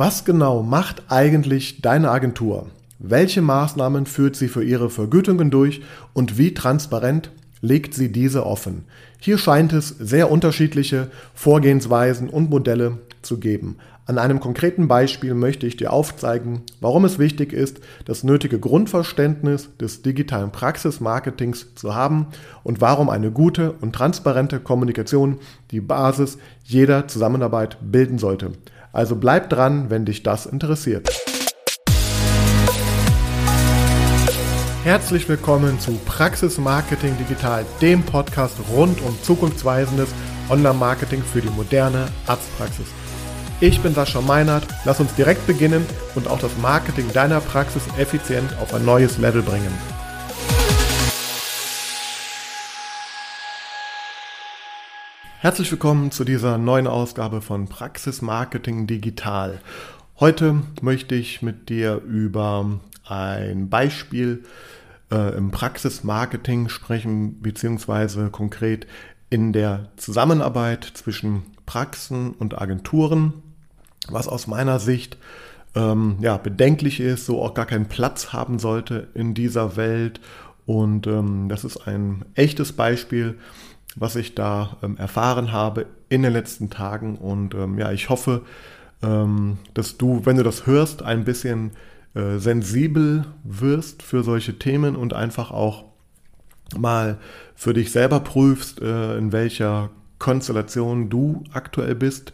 Was genau macht eigentlich deine Agentur? Welche Maßnahmen führt sie für ihre Vergütungen durch und wie transparent legt sie diese offen? Hier scheint es sehr unterschiedliche Vorgehensweisen und Modelle zu geben. An einem konkreten Beispiel möchte ich dir aufzeigen, warum es wichtig ist, das nötige Grundverständnis des digitalen Praxismarketings zu haben und warum eine gute und transparente Kommunikation die Basis jeder Zusammenarbeit bilden sollte. Also bleib dran, wenn dich das interessiert. Herzlich willkommen zu Praxis Marketing Digital, dem Podcast rund um zukunftsweisendes Online-Marketing für die moderne Arztpraxis. Ich bin Sascha Meinert, lass uns direkt beginnen und auch das Marketing deiner Praxis effizient auf ein neues Level bringen. Herzlich willkommen zu dieser neuen Ausgabe von Praxis Marketing Digital. Heute möchte ich mit dir über ein Beispiel äh, im Praxismarketing sprechen, beziehungsweise konkret in der Zusammenarbeit zwischen Praxen und Agenturen, was aus meiner Sicht ähm, ja, bedenklich ist, so auch gar keinen Platz haben sollte in dieser Welt. Und ähm, das ist ein echtes Beispiel, was ich da ähm, erfahren habe in den letzten Tagen. Und ähm, ja, ich hoffe, ähm, dass du, wenn du das hörst, ein bisschen äh, sensibel wirst für solche Themen und einfach auch mal für dich selber prüfst, äh, in welcher Konstellation du aktuell bist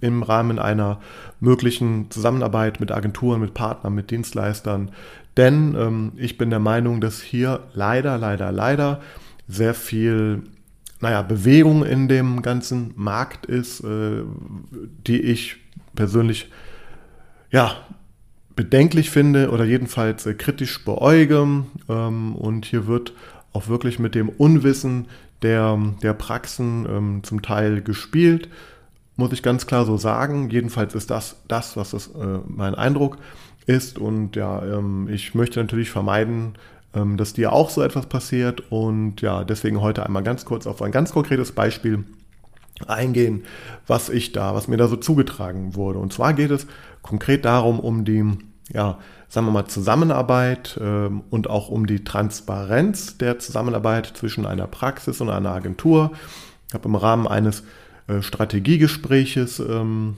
im Rahmen einer möglichen Zusammenarbeit mit Agenturen, mit Partnern, mit Dienstleistern. Denn ähm, ich bin der Meinung, dass hier leider, leider, leider sehr viel naja, Bewegung in dem ganzen Markt ist, äh, die ich persönlich ja, bedenklich finde oder jedenfalls äh, kritisch beäuge. Ähm, und hier wird auch wirklich mit dem Unwissen der, der Praxen ähm, zum Teil gespielt, muss ich ganz klar so sagen. Jedenfalls ist das das, was das, äh, mein Eindruck ist. Und ja, ähm, ich möchte natürlich vermeiden, dass dir auch so etwas passiert. Und ja, deswegen heute einmal ganz kurz auf ein ganz konkretes Beispiel eingehen, was ich da, was mir da so zugetragen wurde. Und zwar geht es konkret darum, um die, ja, sagen wir mal, Zusammenarbeit ähm, und auch um die Transparenz der Zusammenarbeit zwischen einer Praxis und einer Agentur. Ich habe im Rahmen eines äh, Strategiegespräches ähm,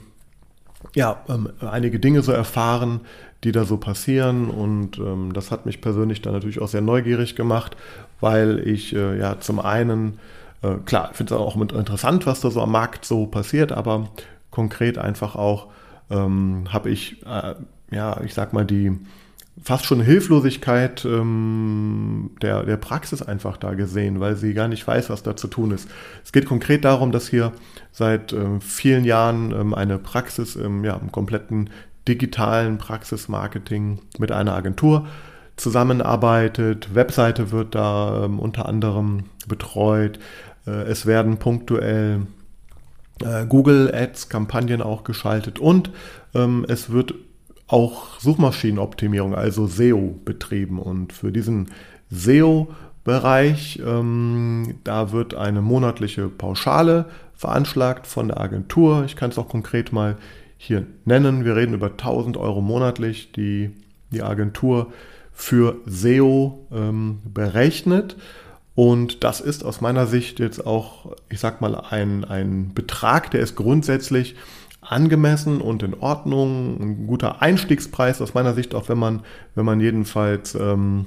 ja, ähm, einige Dinge so erfahren, die da so passieren. Und ähm, das hat mich persönlich dann natürlich auch sehr neugierig gemacht, weil ich äh, ja zum einen, äh, klar, finde es auch interessant, was da so am Markt so passiert, aber konkret einfach auch ähm, habe ich, äh, ja, ich sag mal, die fast schon Hilflosigkeit ähm, der, der Praxis einfach da gesehen, weil sie gar nicht weiß, was da zu tun ist. Es geht konkret darum, dass hier seit ähm, vielen Jahren ähm, eine Praxis ähm, ja, im kompletten digitalen Praxismarketing mit einer Agentur zusammenarbeitet. Webseite wird da ähm, unter anderem betreut. Äh, es werden punktuell äh, Google Ads Kampagnen auch geschaltet und ähm, es wird auch Suchmaschinenoptimierung, also SEO betrieben. Und für diesen SEO-Bereich, ähm, da wird eine monatliche Pauschale veranschlagt von der Agentur. Ich kann es auch konkret mal hier nennen. Wir reden über 1000 Euro monatlich, die die Agentur für SEO ähm, berechnet. Und das ist aus meiner Sicht jetzt auch, ich sag mal, ein, ein Betrag, der ist grundsätzlich angemessen und in Ordnung. Ein guter Einstiegspreis aus meiner Sicht, auch wenn man, wenn man jedenfalls ähm,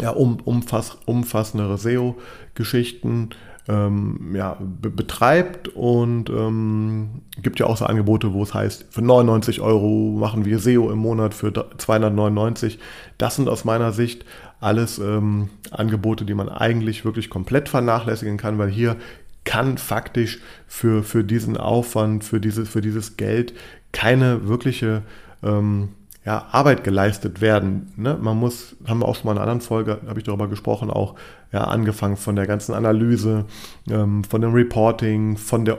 ja, um, umfass, umfassendere SEO-Geschichten ähm, ja, be betreibt und ähm, gibt ja auch so Angebote, wo es heißt, für 99 Euro machen wir SEO im Monat für 299. Das sind aus meiner Sicht alles ähm, Angebote, die man eigentlich wirklich komplett vernachlässigen kann, weil hier kann faktisch für, für diesen Aufwand, für, diese, für dieses Geld keine wirkliche ähm, ja, Arbeit geleistet werden. Ne? Man muss, haben wir auch schon mal in einer anderen Folge, habe ich darüber gesprochen, auch ja, angefangen von der ganzen Analyse, ähm, von dem Reporting, von der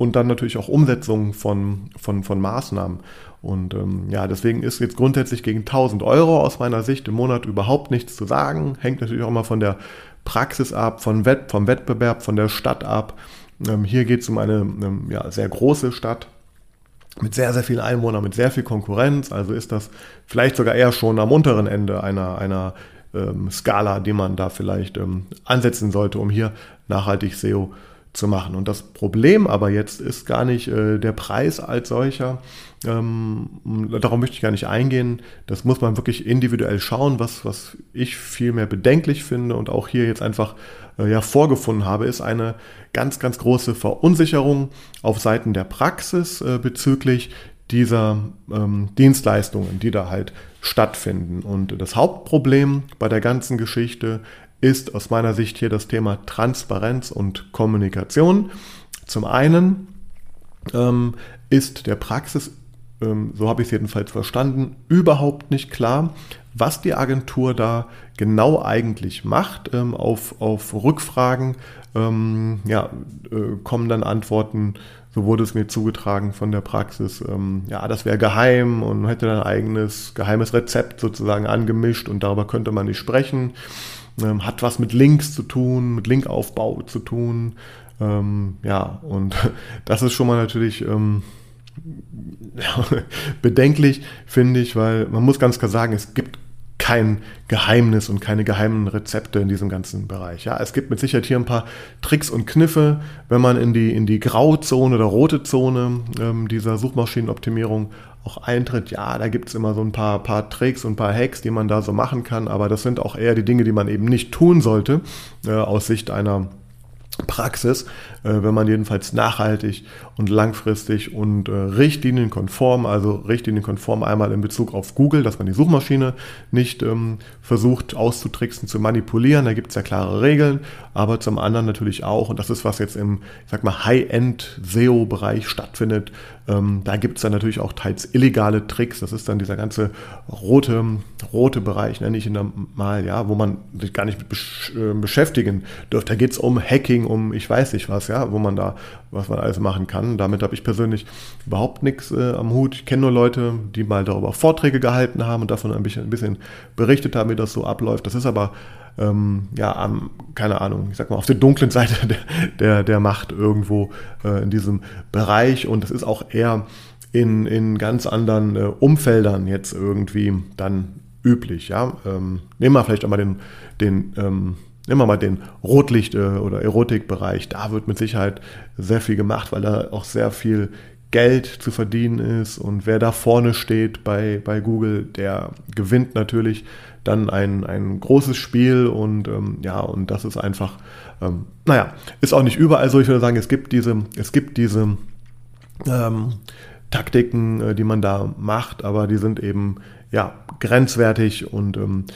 und dann natürlich auch Umsetzung von, von, von Maßnahmen. Und ähm, ja, deswegen ist jetzt grundsätzlich gegen 1000 Euro aus meiner Sicht im Monat überhaupt nichts zu sagen. Hängt natürlich auch immer von der Praxis ab, von Wett, vom Wettbewerb, von der Stadt ab. Ähm, hier geht es um eine ähm, ja, sehr große Stadt mit sehr, sehr vielen Einwohnern, mit sehr viel Konkurrenz. Also ist das vielleicht sogar eher schon am unteren Ende einer, einer ähm, Skala, die man da vielleicht ähm, ansetzen sollte, um hier nachhaltig SEO zu machen. Und das Problem aber jetzt ist gar nicht äh, der Preis als solcher. Ähm, darauf möchte ich gar nicht eingehen. Das muss man wirklich individuell schauen. Was, was ich viel mehr bedenklich finde und auch hier jetzt einfach äh, ja, vorgefunden habe, ist eine ganz, ganz große Verunsicherung auf Seiten der Praxis äh, bezüglich dieser ähm, Dienstleistungen, die da halt stattfinden. Und das Hauptproblem bei der ganzen Geschichte ist aus meiner Sicht hier das Thema Transparenz und Kommunikation. Zum einen ähm, ist der Praxis, ähm, so habe ich es jedenfalls verstanden, überhaupt nicht klar, was die Agentur da genau eigentlich macht. Ähm, auf, auf Rückfragen ähm, ja, äh, kommen dann Antworten, so wurde es mir zugetragen von der Praxis, ähm, ja, das wäre geheim und hätte dann ein eigenes geheimes Rezept sozusagen angemischt und darüber könnte man nicht sprechen. Ähm, hat was mit Links zu tun, mit Linkaufbau zu tun. Ähm, ja, und das ist schon mal natürlich ähm, bedenklich, finde ich, weil man muss ganz klar sagen, es gibt kein Geheimnis und keine geheimen Rezepte in diesem ganzen Bereich. Ja, es gibt mit Sicherheit hier ein paar Tricks und Kniffe, wenn man in die, in die Grauzone oder rote Zone ähm, dieser Suchmaschinenoptimierung auch eintritt. Ja, da gibt es immer so ein paar, paar Tricks und ein paar Hacks, die man da so machen kann, aber das sind auch eher die Dinge, die man eben nicht tun sollte äh, aus Sicht einer Praxis, wenn man jedenfalls nachhaltig und langfristig und äh, richtlinienkonform, also richtlinienkonform einmal in Bezug auf Google, dass man die Suchmaschine nicht ähm, versucht auszutricksen, zu manipulieren, da gibt es ja klare Regeln, aber zum anderen natürlich auch, und das ist was jetzt im, ich sag mal, High-End-SEO-Bereich stattfindet, ähm, da gibt es dann natürlich auch teils illegale Tricks, das ist dann dieser ganze rote, rote Bereich, nenne ich ihn dann mal, ja, wo man sich gar nicht mit äh, beschäftigen dürfte. Da geht es um Hacking, um ich weiß nicht was, ja, wo man da, was man alles machen kann. Damit habe ich persönlich überhaupt nichts äh, am Hut. Ich kenne nur Leute, die mal darüber Vorträge gehalten haben und davon ein bisschen, ein bisschen berichtet haben, wie das so abläuft. Das ist aber ähm, ja, am, keine Ahnung, ich sag mal, auf der dunklen Seite der, der, der Macht irgendwo äh, in diesem Bereich und das ist auch eher in, in ganz anderen äh, Umfeldern jetzt irgendwie dann üblich. Ja? Ähm, nehmen wir vielleicht einmal den, den ähm, Nehmen wir mal den Rotlicht- äh, oder Erotikbereich. Da wird mit Sicherheit sehr viel gemacht, weil da auch sehr viel Geld zu verdienen ist. Und wer da vorne steht bei, bei Google, der gewinnt natürlich dann ein, ein großes Spiel. Und ähm, ja, und das ist einfach, ähm, naja, ist auch nicht überall so. Ich würde sagen, es gibt diese, es gibt diese ähm, Taktiken, äh, die man da macht, aber die sind eben ja grenzwertig und ähm,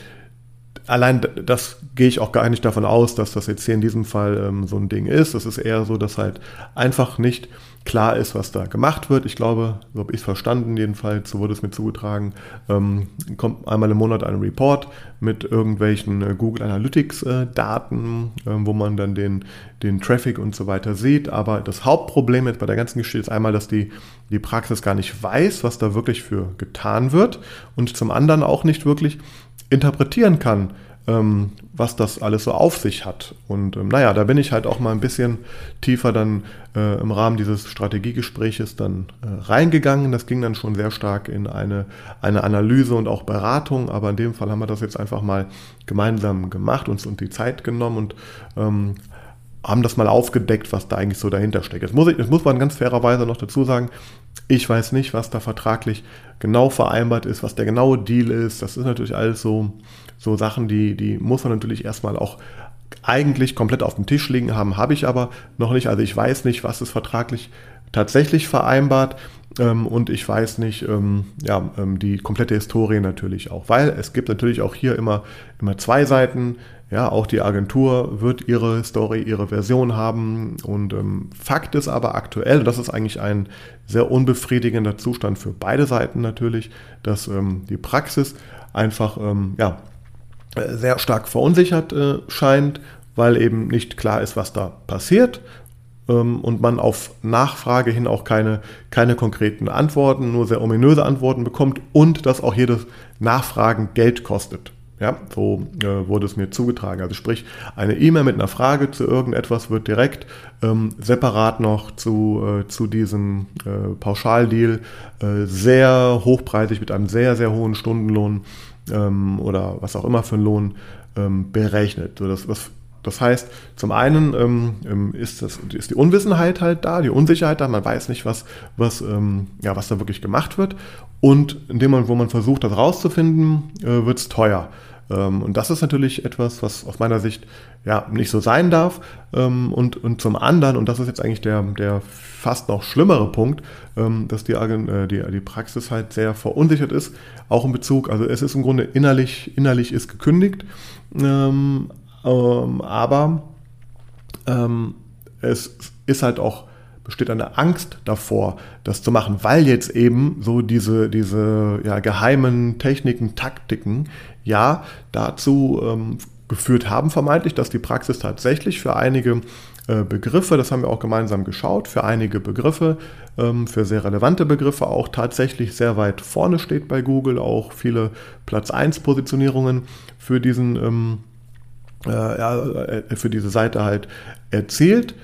allein das gehe ich auch gar nicht davon aus, dass das jetzt hier in diesem Fall ähm, so ein Ding ist. Es ist eher so, dass halt einfach nicht klar ist, was da gemacht wird. Ich glaube, so habe ich es verstanden, jedenfalls, so wurde es mir zugetragen, ähm, kommt einmal im Monat ein Report mit irgendwelchen äh, Google Analytics äh, äh, wo man dann den, den Traffic und so weiter sieht. Aber das Hauptproblem jetzt bei der ganzen Geschichte ist einmal, dass die, die Praxis gar nicht weiß, was da wirklich für getan wird und zum anderen auch nicht wirklich interpretieren kann, ähm, was das alles so auf sich hat. Und ähm, naja, da bin ich halt auch mal ein bisschen tiefer dann äh, im Rahmen dieses Strategiegespräches dann äh, reingegangen. Das ging dann schon sehr stark in eine, eine Analyse und auch Beratung, aber in dem Fall haben wir das jetzt einfach mal gemeinsam gemacht, uns und die Zeit genommen und ähm, haben das mal aufgedeckt, was da eigentlich so dahinter steckt. Jetzt muss, ich, jetzt muss man ganz fairerweise noch dazu sagen, ich weiß nicht, was da vertraglich genau vereinbart ist, was der genaue Deal ist. Das ist natürlich alles so, so Sachen, die, die muss man natürlich erstmal auch eigentlich komplett auf dem Tisch liegen haben, habe ich aber noch nicht. Also ich weiß nicht, was ist vertraglich tatsächlich vereinbart ähm, und ich weiß nicht, ähm, ja, ähm, die komplette Historie natürlich auch, weil es gibt natürlich auch hier immer, immer zwei Seiten. Ja, auch die Agentur wird ihre Story, ihre Version haben. Und ähm, Fakt ist aber aktuell, das ist eigentlich ein sehr unbefriedigender Zustand für beide Seiten natürlich, dass ähm, die Praxis einfach ähm, ja, sehr stark verunsichert äh, scheint, weil eben nicht klar ist, was da passiert ähm, und man auf Nachfrage hin auch keine, keine konkreten Antworten, nur sehr ominöse Antworten bekommt und dass auch jedes Nachfragen Geld kostet. Ja, so äh, wurde es mir zugetragen. Also sprich, eine E-Mail mit einer Frage zu irgendetwas wird direkt ähm, separat noch zu, äh, zu diesem äh, Pauschaldeal äh, sehr hochpreisig mit einem sehr, sehr hohen Stundenlohn ähm, oder was auch immer für einen Lohn ähm, berechnet. So, das, das das heißt, zum einen ähm, ähm, ist, das, ist die Unwissenheit halt da, die Unsicherheit da, man weiß nicht, was, was, ähm, ja, was da wirklich gemacht wird. Und in dem Moment, wo man versucht, das rauszufinden, äh, wird es teuer. Ähm, und das ist natürlich etwas, was aus meiner Sicht ja nicht so sein darf. Ähm, und, und zum anderen, und das ist jetzt eigentlich der, der fast noch schlimmere Punkt, ähm, dass die, äh, die, die Praxis halt sehr verunsichert ist, auch in Bezug, also es ist im Grunde innerlich, innerlich ist gekündigt, aber es ist halt auch besteht eine Angst davor, das zu machen, weil jetzt eben so diese, diese ja, geheimen Techniken, Taktiken ja dazu ähm, geführt haben, vermeintlich, dass die Praxis tatsächlich für einige äh, Begriffe, das haben wir auch gemeinsam geschaut, für einige Begriffe, ähm, für sehr relevante Begriffe auch tatsächlich sehr weit vorne steht bei Google, auch viele Platz 1 Positionierungen für diesen ähm, äh, ja, äh, für diese Seite halt erzielt.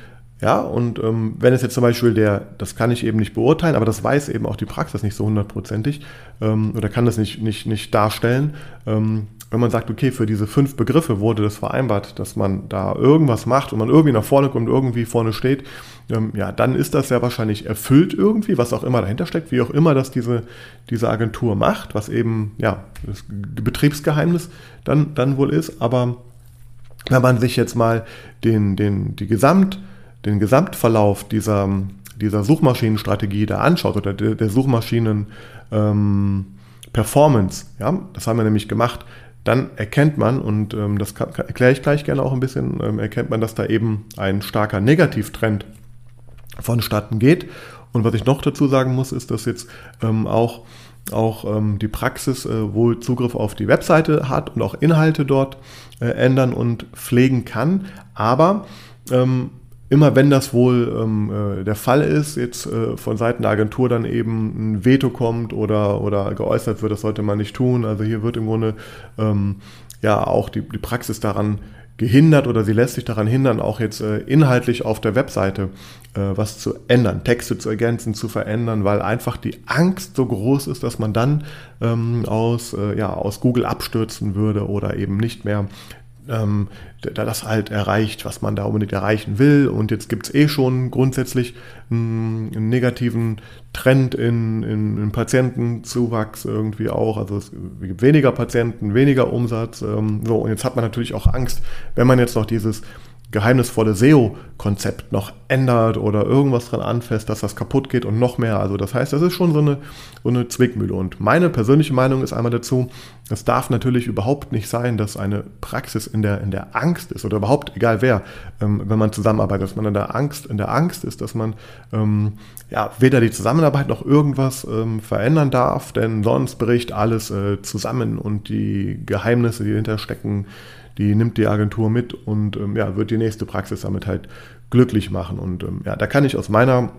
Ja, und ähm, wenn es jetzt zum Beispiel der, das kann ich eben nicht beurteilen, aber das weiß eben auch die Praxis nicht so hundertprozentig ähm, oder kann das nicht, nicht, nicht darstellen. Ähm, wenn man sagt, okay, für diese fünf Begriffe wurde das vereinbart, dass man da irgendwas macht und man irgendwie nach vorne kommt, irgendwie vorne steht, ähm, ja, dann ist das ja wahrscheinlich erfüllt irgendwie, was auch immer dahinter steckt, wie auch immer das diese, diese Agentur macht, was eben, ja, das Betriebsgeheimnis dann, dann wohl ist, aber wenn man sich jetzt mal den, den, die Gesamt, den Gesamtverlauf dieser, dieser Suchmaschinenstrategie da anschaut oder der, der Suchmaschinen ähm, ja, das haben wir nämlich gemacht, dann erkennt man, und ähm, das erkläre ich gleich gerne auch ein bisschen, ähm, erkennt man, dass da eben ein starker Negativtrend vonstatten geht. Und was ich noch dazu sagen muss, ist, dass jetzt ähm, auch auch ähm, die Praxis äh, wohl Zugriff auf die Webseite hat und auch Inhalte dort äh, ändern und pflegen kann. Aber ähm, immer wenn das wohl ähm, äh, der Fall ist, jetzt äh, von Seiten der Agentur dann eben ein Veto kommt oder, oder geäußert wird, das sollte man nicht tun. Also hier wird im Grunde ähm, ja auch die, die Praxis daran gehindert oder sie lässt sich daran hindern, auch jetzt äh, inhaltlich auf der Webseite äh, was zu ändern, Texte zu ergänzen, zu verändern, weil einfach die Angst so groß ist, dass man dann ähm, aus, äh, ja, aus Google abstürzen würde oder eben nicht mehr ähm, das halt erreicht, was man da unbedingt erreichen will. Und jetzt gibt es eh schon grundsätzlich einen, einen negativen Trend in, in, in, Patientenzuwachs irgendwie auch. Also es gibt weniger Patienten, weniger Umsatz. Ähm, so, und jetzt hat man natürlich auch Angst, wenn man jetzt noch dieses geheimnisvolle SEO-Konzept noch ändert oder irgendwas dran anfasst, dass das kaputt geht und noch mehr. Also das heißt, das ist schon so eine, so eine Zwickmühle. Und meine persönliche Meinung ist einmal dazu, es darf natürlich überhaupt nicht sein, dass eine Praxis in der, in der Angst ist oder überhaupt, egal wer, ähm, wenn man zusammenarbeitet, dass man in der Angst, in der Angst ist, dass man ähm, ja, weder die Zusammenarbeit noch irgendwas ähm, verändern darf, denn sonst bricht alles äh, zusammen und die Geheimnisse, die dahinter stecken, die nimmt die Agentur mit und ähm, ja, wird die nächste Praxis damit halt glücklich machen. Und ähm, ja, da kann ich aus meiner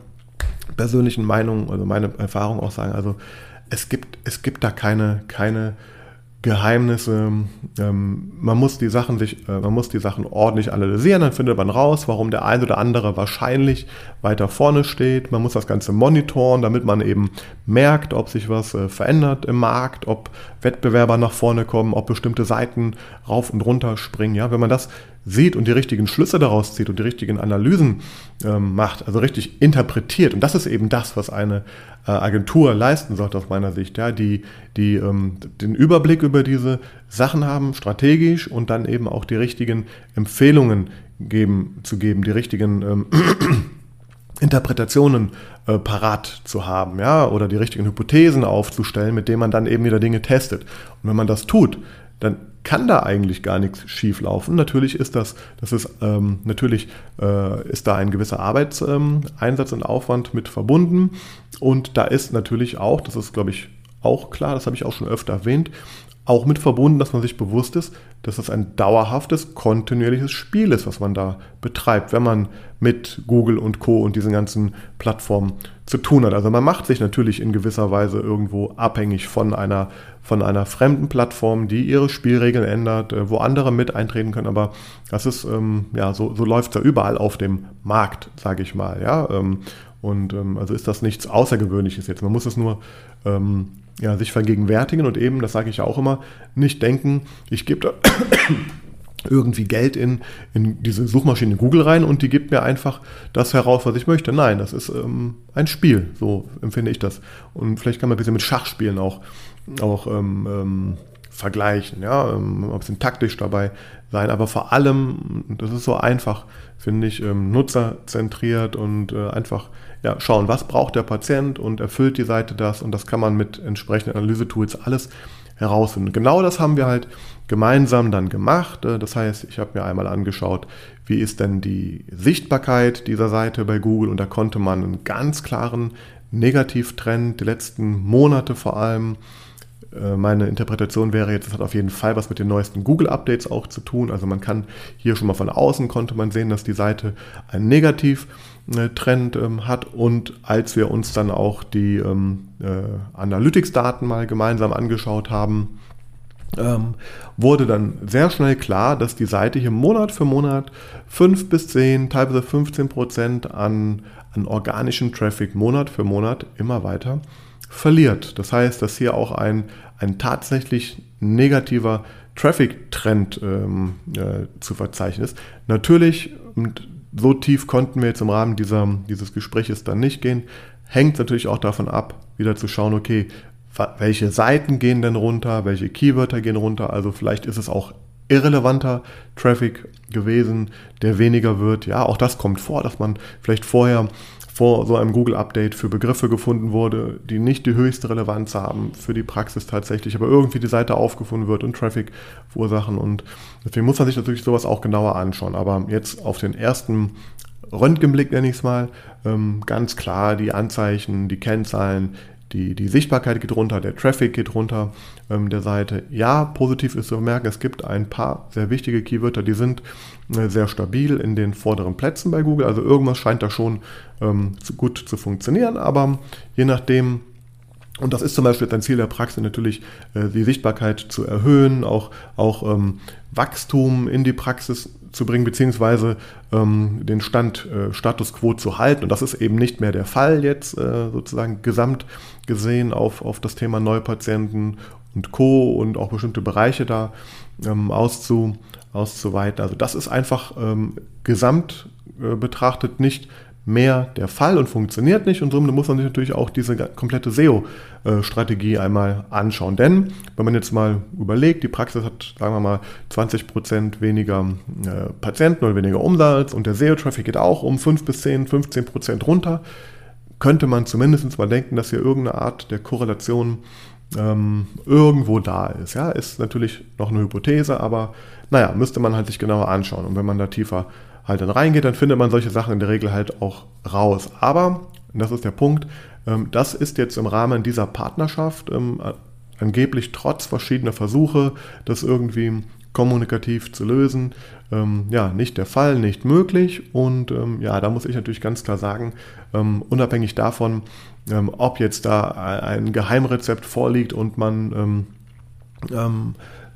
persönlichen Meinung, also meine Erfahrung auch sagen, also es gibt, es gibt da keine, keine Geheimnisse. Ähm, man muss die Sachen sich, äh, man muss die Sachen ordentlich analysieren, dann findet man raus, warum der ein oder andere wahrscheinlich weiter vorne steht. Man muss das Ganze monitoren, damit man eben merkt, ob sich was äh, verändert im Markt, ob Wettbewerber nach vorne kommen, ob bestimmte Seiten rauf und runter springen. Ja, wenn man das sieht und die richtigen Schlüsse daraus zieht und die richtigen Analysen ähm, macht, also richtig interpretiert. Und das ist eben das, was eine äh, Agentur leisten sollte aus meiner Sicht, ja, die, die ähm, den Überblick über diese Sachen haben, strategisch und dann eben auch die richtigen Empfehlungen geben, zu geben, die richtigen ähm, Interpretationen äh, parat zu haben, ja, oder die richtigen Hypothesen aufzustellen, mit denen man dann eben wieder Dinge testet. Und wenn man das tut, dann kann da eigentlich gar nichts schief laufen. Natürlich ist das, das ist ähm, natürlich äh, ist da ein gewisser Arbeitseinsatz ähm, und Aufwand mit verbunden und da ist natürlich auch, das ist glaube ich auch klar, das habe ich auch schon öfter erwähnt, auch mit verbunden, dass man sich bewusst ist, dass das ein dauerhaftes, kontinuierliches Spiel ist, was man da betreibt, wenn man mit Google und Co. und diesen ganzen Plattformen zu tun hat. Also man macht sich natürlich in gewisser Weise irgendwo abhängig von einer, von einer fremden Plattform, die ihre Spielregeln ändert, äh, wo andere mit eintreten können. Aber das ist, ähm, ja, so, so läuft es ja überall auf dem Markt, sage ich mal. Ja? Ähm, und ähm, also ist das nichts Außergewöhnliches jetzt. Man muss es nur ähm, ja, sich vergegenwärtigen und eben, das sage ich ja auch immer, nicht denken, ich gebe irgendwie Geld in, in diese Suchmaschine Google rein und die gibt mir einfach das heraus, was ich möchte. Nein, das ist ähm, ein Spiel, so empfinde ich das. Und vielleicht kann man ein bisschen mit Schachspielen auch, auch ähm, ähm, vergleichen, ja, ähm, ein bisschen taktisch dabei sein, aber vor allem, das ist so einfach, finde ich, ähm, nutzerzentriert und äh, einfach ja, schauen, was braucht der Patient und erfüllt die Seite das und das kann man mit entsprechenden Analysetools alles herausfinden. Genau das haben wir halt gemeinsam dann gemacht. Äh, das heißt, ich habe mir einmal angeschaut, wie ist denn die Sichtbarkeit dieser Seite bei Google und da konnte man einen ganz klaren Negativtrend die letzten Monate vor allem meine Interpretation wäre jetzt, es hat auf jeden Fall was mit den neuesten Google-Updates auch zu tun. Also man kann hier schon mal von außen konnte man sehen, dass die Seite einen Negativ-Trend ähm, hat. Und als wir uns dann auch die ähm, äh, Analytics-Daten mal gemeinsam angeschaut haben, ähm, wurde dann sehr schnell klar, dass die Seite hier Monat für Monat 5 bis 10, teilweise 15 Prozent an, an organischen Traffic Monat für Monat immer weiter verliert. Das heißt, dass hier auch ein, ein tatsächlich negativer Traffic-Trend ähm, äh, zu verzeichnen ist. Natürlich, so tief konnten wir jetzt im Rahmen dieser, dieses Gespräches dann nicht gehen, hängt natürlich auch davon ab, wieder zu schauen, okay, welche Seiten gehen denn runter, welche Keywörter gehen runter. Also vielleicht ist es auch irrelevanter Traffic gewesen, der weniger wird. Ja, auch das kommt vor, dass man vielleicht vorher vor so einem Google-Update für Begriffe gefunden wurde, die nicht die höchste Relevanz haben für die Praxis tatsächlich, aber irgendwie die Seite aufgefunden wird und Traffic verursachen. Und deswegen muss man sich natürlich sowas auch genauer anschauen. Aber jetzt auf den ersten Röntgenblick nenne ich es mal, ähm, ganz klar die Anzeichen, die Kennzahlen, die, die Sichtbarkeit geht runter, der Traffic geht runter ähm, der Seite. Ja, positiv ist zu merken, es gibt ein paar sehr wichtige Keywörter, die sind äh, sehr stabil in den vorderen Plätzen bei Google. Also irgendwas scheint da schon ähm, zu, gut zu funktionieren, aber je nachdem, und das ist zum Beispiel ein Ziel der Praxis natürlich, äh, die Sichtbarkeit zu erhöhen, auch, auch ähm, Wachstum in die Praxis zu bringen, beziehungsweise ähm, den Stand, äh, Status quo zu halten. Und das ist eben nicht mehr der Fall jetzt äh, sozusagen gesamt gesehen auf, auf das Thema Neupatienten und Co. und auch bestimmte Bereiche da ähm, auszu, auszuweiten. Also das ist einfach ähm, gesamt äh, betrachtet nicht mehr der Fall und funktioniert nicht. Und somit muss man sich natürlich auch diese komplette SEO-Strategie einmal anschauen. Denn wenn man jetzt mal überlegt, die Praxis hat, sagen wir mal, 20% weniger äh, Patienten oder weniger Umsatz und der SEO-Traffic geht auch um 5 bis 10, 15% runter, könnte man zumindest mal denken, dass hier irgendeine Art der Korrelation ähm, irgendwo da ist. Ja, ist natürlich noch eine Hypothese, aber naja, müsste man halt sich genauer anschauen. Und wenn man da tiefer halt dann reingeht, dann findet man solche Sachen in der Regel halt auch raus. Aber, und das ist der Punkt, ähm, das ist jetzt im Rahmen dieser Partnerschaft ähm, angeblich trotz verschiedener Versuche, das irgendwie kommunikativ zu lösen, ähm, ja, nicht der Fall, nicht möglich. Und ähm, ja, da muss ich natürlich ganz klar sagen, ähm, unabhängig davon, ähm, ob jetzt da ein Geheimrezept vorliegt und man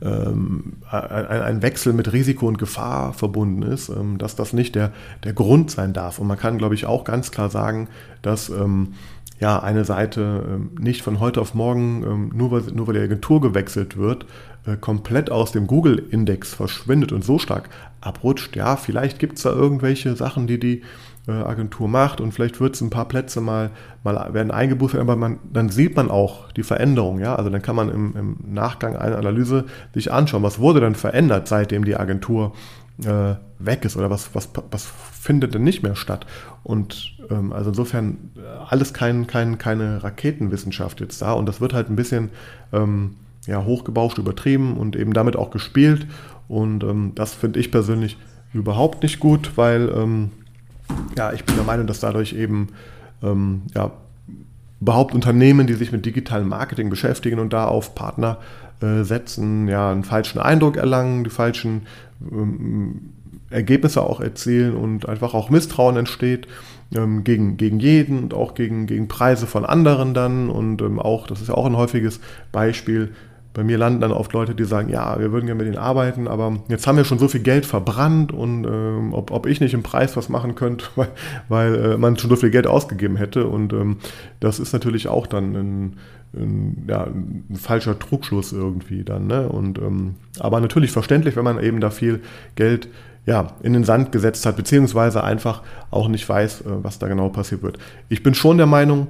ähm, ein, Wechsel mit Risiko und Gefahr verbunden ist, ähm, dass das nicht der, der Grund sein darf. Und man kann, glaube ich, auch ganz klar sagen, dass ähm, ja, eine Seite nicht von heute auf morgen, nur weil, nur weil die Agentur gewechselt wird, äh, komplett aus dem Google-Index verschwindet und so stark abrutscht. Ja, vielleicht gibt es da irgendwelche Sachen, die die äh, Agentur macht und vielleicht wird es ein paar Plätze mal, mal werden eingebucht, aber man, dann sieht man auch die Veränderung, ja, also dann kann man im, im Nachgang einer Analyse sich anschauen, was wurde denn verändert, seitdem die Agentur äh, weg ist oder was, was, was findet denn nicht mehr statt? Und ähm, also insofern äh, alles kein, kein, keine Raketenwissenschaft jetzt da. Und das wird halt ein bisschen ähm, ja, hochgebauscht, übertrieben und eben damit auch gespielt. Und ähm, das finde ich persönlich überhaupt nicht gut, weil ähm, ja, ich bin der Meinung, dass dadurch eben ähm, ja, überhaupt Unternehmen, die sich mit digitalem Marketing beschäftigen und da auf Partner äh, setzen, ja, einen falschen Eindruck erlangen, die falschen ähm, Ergebnisse auch erzielen und einfach auch Misstrauen entsteht ähm, gegen, gegen jeden und auch gegen, gegen Preise von anderen dann und ähm, auch, das ist ja auch ein häufiges Beispiel, bei mir landen dann oft Leute, die sagen, ja, wir würden gerne mit ihnen arbeiten, aber jetzt haben wir schon so viel Geld verbrannt und ähm, ob, ob ich nicht im Preis was machen könnte, weil, weil äh, man schon so viel Geld ausgegeben hätte. Und ähm, das ist natürlich auch dann ein, ein, ja, ein falscher Trugschluss irgendwie dann. Ne? Und, ähm, aber natürlich verständlich, wenn man eben da viel Geld ja, in den Sand gesetzt hat, beziehungsweise einfach auch nicht weiß, äh, was da genau passiert wird. Ich bin schon der Meinung,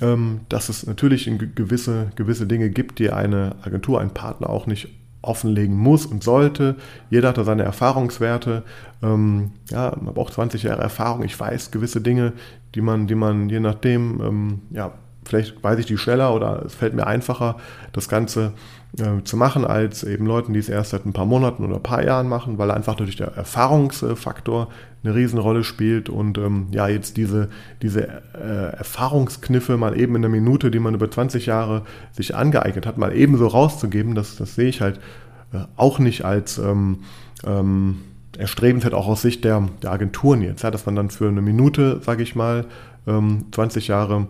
ähm, dass es natürlich gewisse, gewisse Dinge gibt, die eine Agentur, ein Partner auch nicht offenlegen muss und sollte. Jeder hat da seine Erfahrungswerte. Ähm, ja, man braucht 20 Jahre Erfahrung. Ich weiß gewisse Dinge, die man, die man je nachdem, ähm, ja, vielleicht weiß ich die schneller oder es fällt mir einfacher, das Ganze äh, zu machen, als eben Leuten, die es erst seit ein paar Monaten oder ein paar Jahren machen, weil einfach natürlich der Erfahrungsfaktor eine Riesenrolle spielt und ähm, ja, jetzt diese, diese äh, Erfahrungskniffe mal eben in einer Minute, die man über 20 Jahre sich angeeignet hat, mal eben so rauszugeben, das, das sehe ich halt äh, auch nicht als ähm, ähm, erstrebenswert, auch aus Sicht der, der Agenturen jetzt, ja, dass man dann für eine Minute, sage ich mal, 20 ähm, Jahre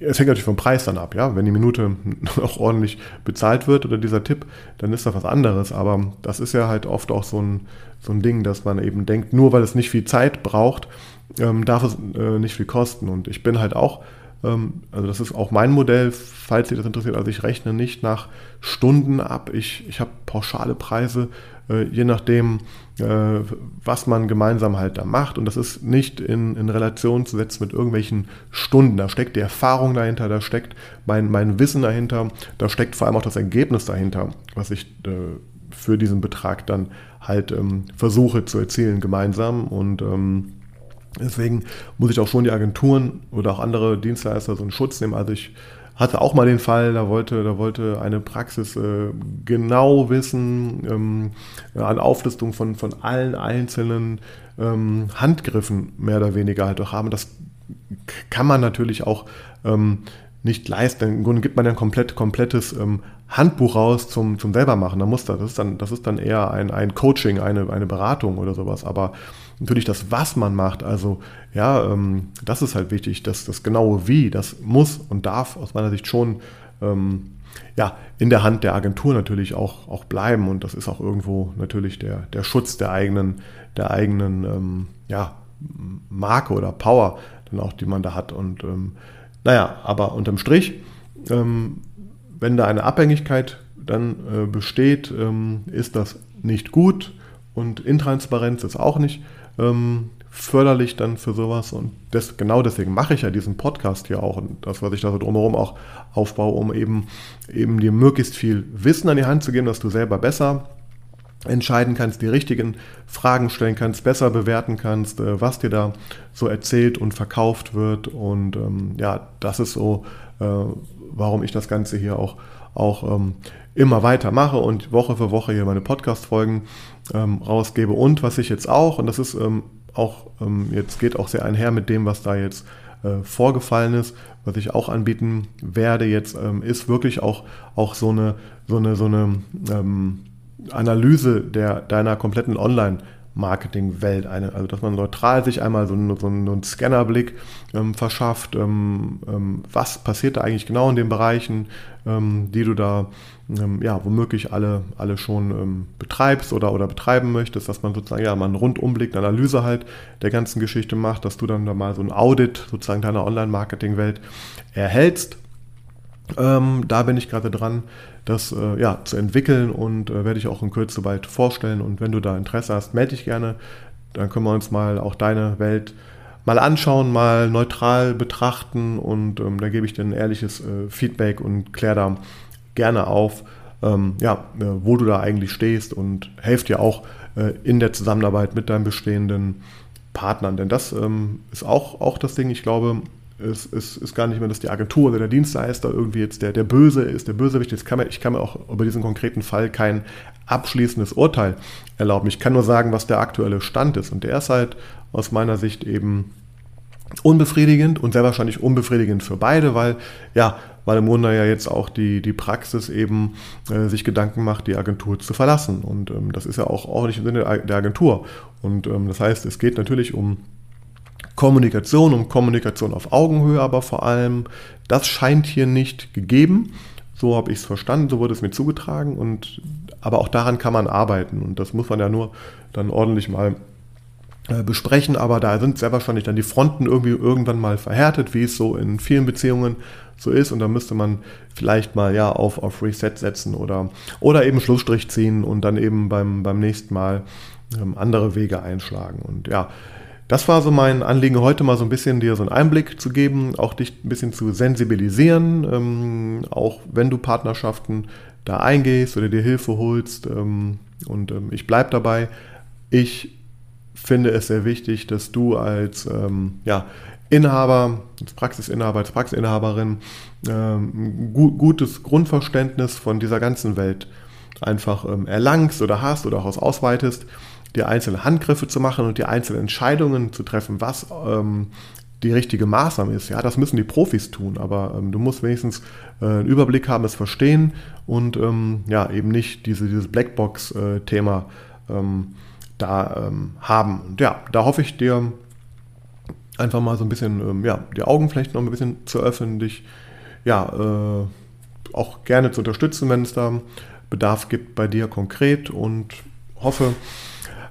es hängt natürlich vom Preis dann ab, ja. Wenn die Minute auch ordentlich bezahlt wird oder dieser Tipp, dann ist das was anderes. Aber das ist ja halt oft auch so ein, so ein Ding, dass man eben denkt, nur weil es nicht viel Zeit braucht, ähm, darf es äh, nicht viel kosten. Und ich bin halt auch, also das ist auch mein Modell, falls Sie das interessiert. Also ich rechne nicht nach Stunden ab. Ich, ich habe pauschale Preise äh, je nachdem, äh, was man gemeinsam halt da macht. Und das ist nicht in, in Relation zu setzen mit irgendwelchen Stunden. Da steckt die Erfahrung dahinter, da steckt mein, mein Wissen dahinter, da steckt vor allem auch das Ergebnis dahinter, was ich äh, für diesen Betrag dann halt ähm, versuche zu erzielen gemeinsam. Und ähm, deswegen muss ich auch schon die Agenturen oder auch andere Dienstleister so einen Schutz nehmen. Also ich hatte auch mal den Fall, da wollte, da wollte eine Praxis äh, genau wissen, ähm, an Auflistung von, von allen einzelnen ähm, Handgriffen mehr oder weniger halt auch haben. Das kann man natürlich auch ähm, nicht leisten. Im Grunde gibt man ja ein komplett, komplettes ähm, Handbuch raus zum, zum selber machen. Da muss das, das ist dann, das ist dann eher ein, ein Coaching, eine, eine Beratung oder sowas. Aber natürlich das, was man macht, also ja, ähm, das ist halt wichtig, dass das genaue Wie, das muss und darf aus meiner Sicht schon ähm, ja, in der Hand der Agentur natürlich auch, auch bleiben. Und das ist auch irgendwo natürlich der, der Schutz der eigenen, der eigenen ähm, ja, Marke oder Power, dann auch, die man da hat. Und ähm, naja, aber unterm Strich, ähm, wenn da eine Abhängigkeit dann äh, besteht, ähm, ist das nicht gut. Und Intransparenz ist auch nicht ähm, förderlich dann für sowas. Und das, genau deswegen mache ich ja diesen Podcast hier auch und das, was ich da so drumherum auch aufbaue, um eben, eben dir möglichst viel Wissen an die Hand zu geben, dass du selber besser entscheiden kannst, die richtigen Fragen stellen kannst, besser bewerten kannst, äh, was dir da so erzählt und verkauft wird. Und ähm, ja, das ist so, äh, warum ich das Ganze hier auch, auch ähm, immer weiter mache und Woche für Woche hier meine Podcast-Folgen ähm, rausgebe. Und was ich jetzt auch, und das ist ähm, auch, ähm, jetzt geht auch sehr einher mit dem, was da jetzt äh, vorgefallen ist, was ich auch anbieten werde jetzt, ähm, ist wirklich auch, auch so eine, so eine, so eine ähm, Analyse der, deiner kompletten Online- Marketingwelt, eine, also dass man neutral sich einmal so einen, so einen Scannerblick ähm, verschafft, ähm, ähm, was passiert da eigentlich genau in den Bereichen, ähm, die du da ähm, ja womöglich alle, alle schon ähm, betreibst oder, oder betreiben möchtest, dass man sozusagen ja mal einen Rundumblick, eine Analyse halt der ganzen Geschichte macht, dass du dann da mal so ein Audit sozusagen deiner Online-Marketing-Welt erhältst. da bin ich gerade dran das äh, ja, zu entwickeln und äh, werde ich auch in Kürze bald vorstellen. Und wenn du da Interesse hast, melde dich gerne. Dann können wir uns mal auch deine Welt mal anschauen, mal neutral betrachten und ähm, da gebe ich dir ein ehrliches äh, Feedback und kläre da gerne auf, ähm, ja, äh, wo du da eigentlich stehst und helfe dir auch äh, in der Zusammenarbeit mit deinen bestehenden Partnern. Denn das ähm, ist auch, auch das Ding, ich glaube, es ist, ist, gar nicht mehr, dass die Agentur oder der Dienstleister irgendwie jetzt der, der Böse ist, der Bösewicht. Jetzt kann man, ich kann mir auch über diesen konkreten Fall kein abschließendes Urteil erlauben. Ich kann nur sagen, was der aktuelle Stand ist. Und der ist halt aus meiner Sicht eben unbefriedigend und sehr wahrscheinlich unbefriedigend für beide, weil ja, weil im Grunde ja jetzt auch die, die Praxis eben äh, sich Gedanken macht, die Agentur zu verlassen. Und ähm, das ist ja auch, auch nicht im Sinne der Agentur. Und ähm, das heißt, es geht natürlich um Kommunikation, um Kommunikation auf Augenhöhe, aber vor allem, das scheint hier nicht gegeben. So habe ich es verstanden, so wurde es mir zugetragen. Und, aber auch daran kann man arbeiten. Und das muss man ja nur dann ordentlich mal äh, besprechen, aber da sind sehr wahrscheinlich dann die Fronten irgendwie irgendwann mal verhärtet, wie es so in vielen Beziehungen so ist und da müsste man vielleicht mal ja auf, auf Reset setzen oder, oder eben Schlussstrich ziehen und dann eben beim, beim nächsten Mal ähm, andere Wege einschlagen. Und ja, das war so mein Anliegen, heute mal so ein bisschen dir so einen Einblick zu geben, auch dich ein bisschen zu sensibilisieren, ähm, auch wenn du Partnerschaften da eingehst oder dir Hilfe holst. Ähm, und ähm, ich bleibe dabei. Ich finde es sehr wichtig, dass du als ähm, ja, Inhaber, als Praxisinhaber, als Praxisinhaberin ähm, gu gutes Grundverständnis von dieser ganzen Welt einfach ähm, erlangst oder hast oder auch ausweitest, dir einzelne Handgriffe zu machen und dir einzelne Entscheidungen zu treffen, was ähm, die richtige Maßnahme ist. Ja, das müssen die Profis tun, aber ähm, du musst wenigstens äh, einen Überblick haben, es verstehen und ähm, ja, eben nicht diese, dieses Blackbox-Thema äh, ähm, da ähm, haben. Und ja, da hoffe ich dir einfach mal so ein bisschen, ähm, ja, die Augen vielleicht noch ein bisschen zu öffnen, dich ja äh, auch gerne zu unterstützen, wenn es da Bedarf gibt bei dir konkret und hoffe,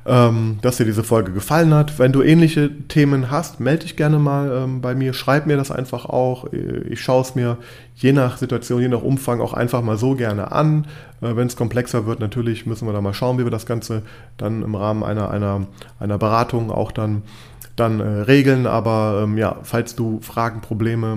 ähm, dass dir diese Folge gefallen hat. Wenn du ähnliche Themen hast, melde dich gerne mal ähm, bei mir, schreib mir das einfach auch. Ich schaue es mir je nach Situation, je nach Umfang auch einfach mal so gerne an. Äh, Wenn es komplexer wird, natürlich müssen wir da mal schauen, wie wir das Ganze dann im Rahmen einer, einer, einer Beratung auch dann dann äh, regeln. Aber ähm, ja, falls du Fragen, Probleme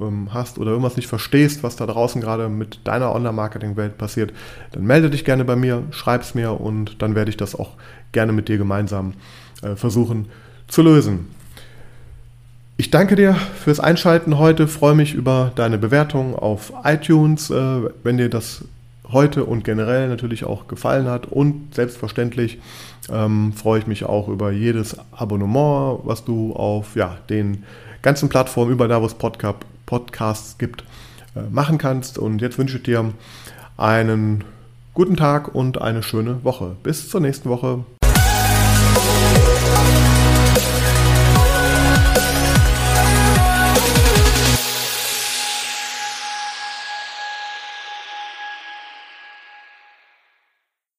ähm, hast oder irgendwas nicht verstehst, was da draußen gerade mit deiner Online-Marketing-Welt passiert, dann melde dich gerne bei mir, schreib es mir und dann werde ich das auch gerne mit dir gemeinsam äh, versuchen zu lösen. Ich danke dir fürs Einschalten heute, freue mich über deine Bewertung auf iTunes. Äh, wenn dir das heute und generell natürlich auch gefallen hat und selbstverständlich ähm, freue ich mich auch über jedes Abonnement, was du auf ja, den ganzen Plattformen, über da wo Podcasts gibt, äh, machen kannst. Und jetzt wünsche ich dir einen guten Tag und eine schöne Woche. Bis zur nächsten Woche.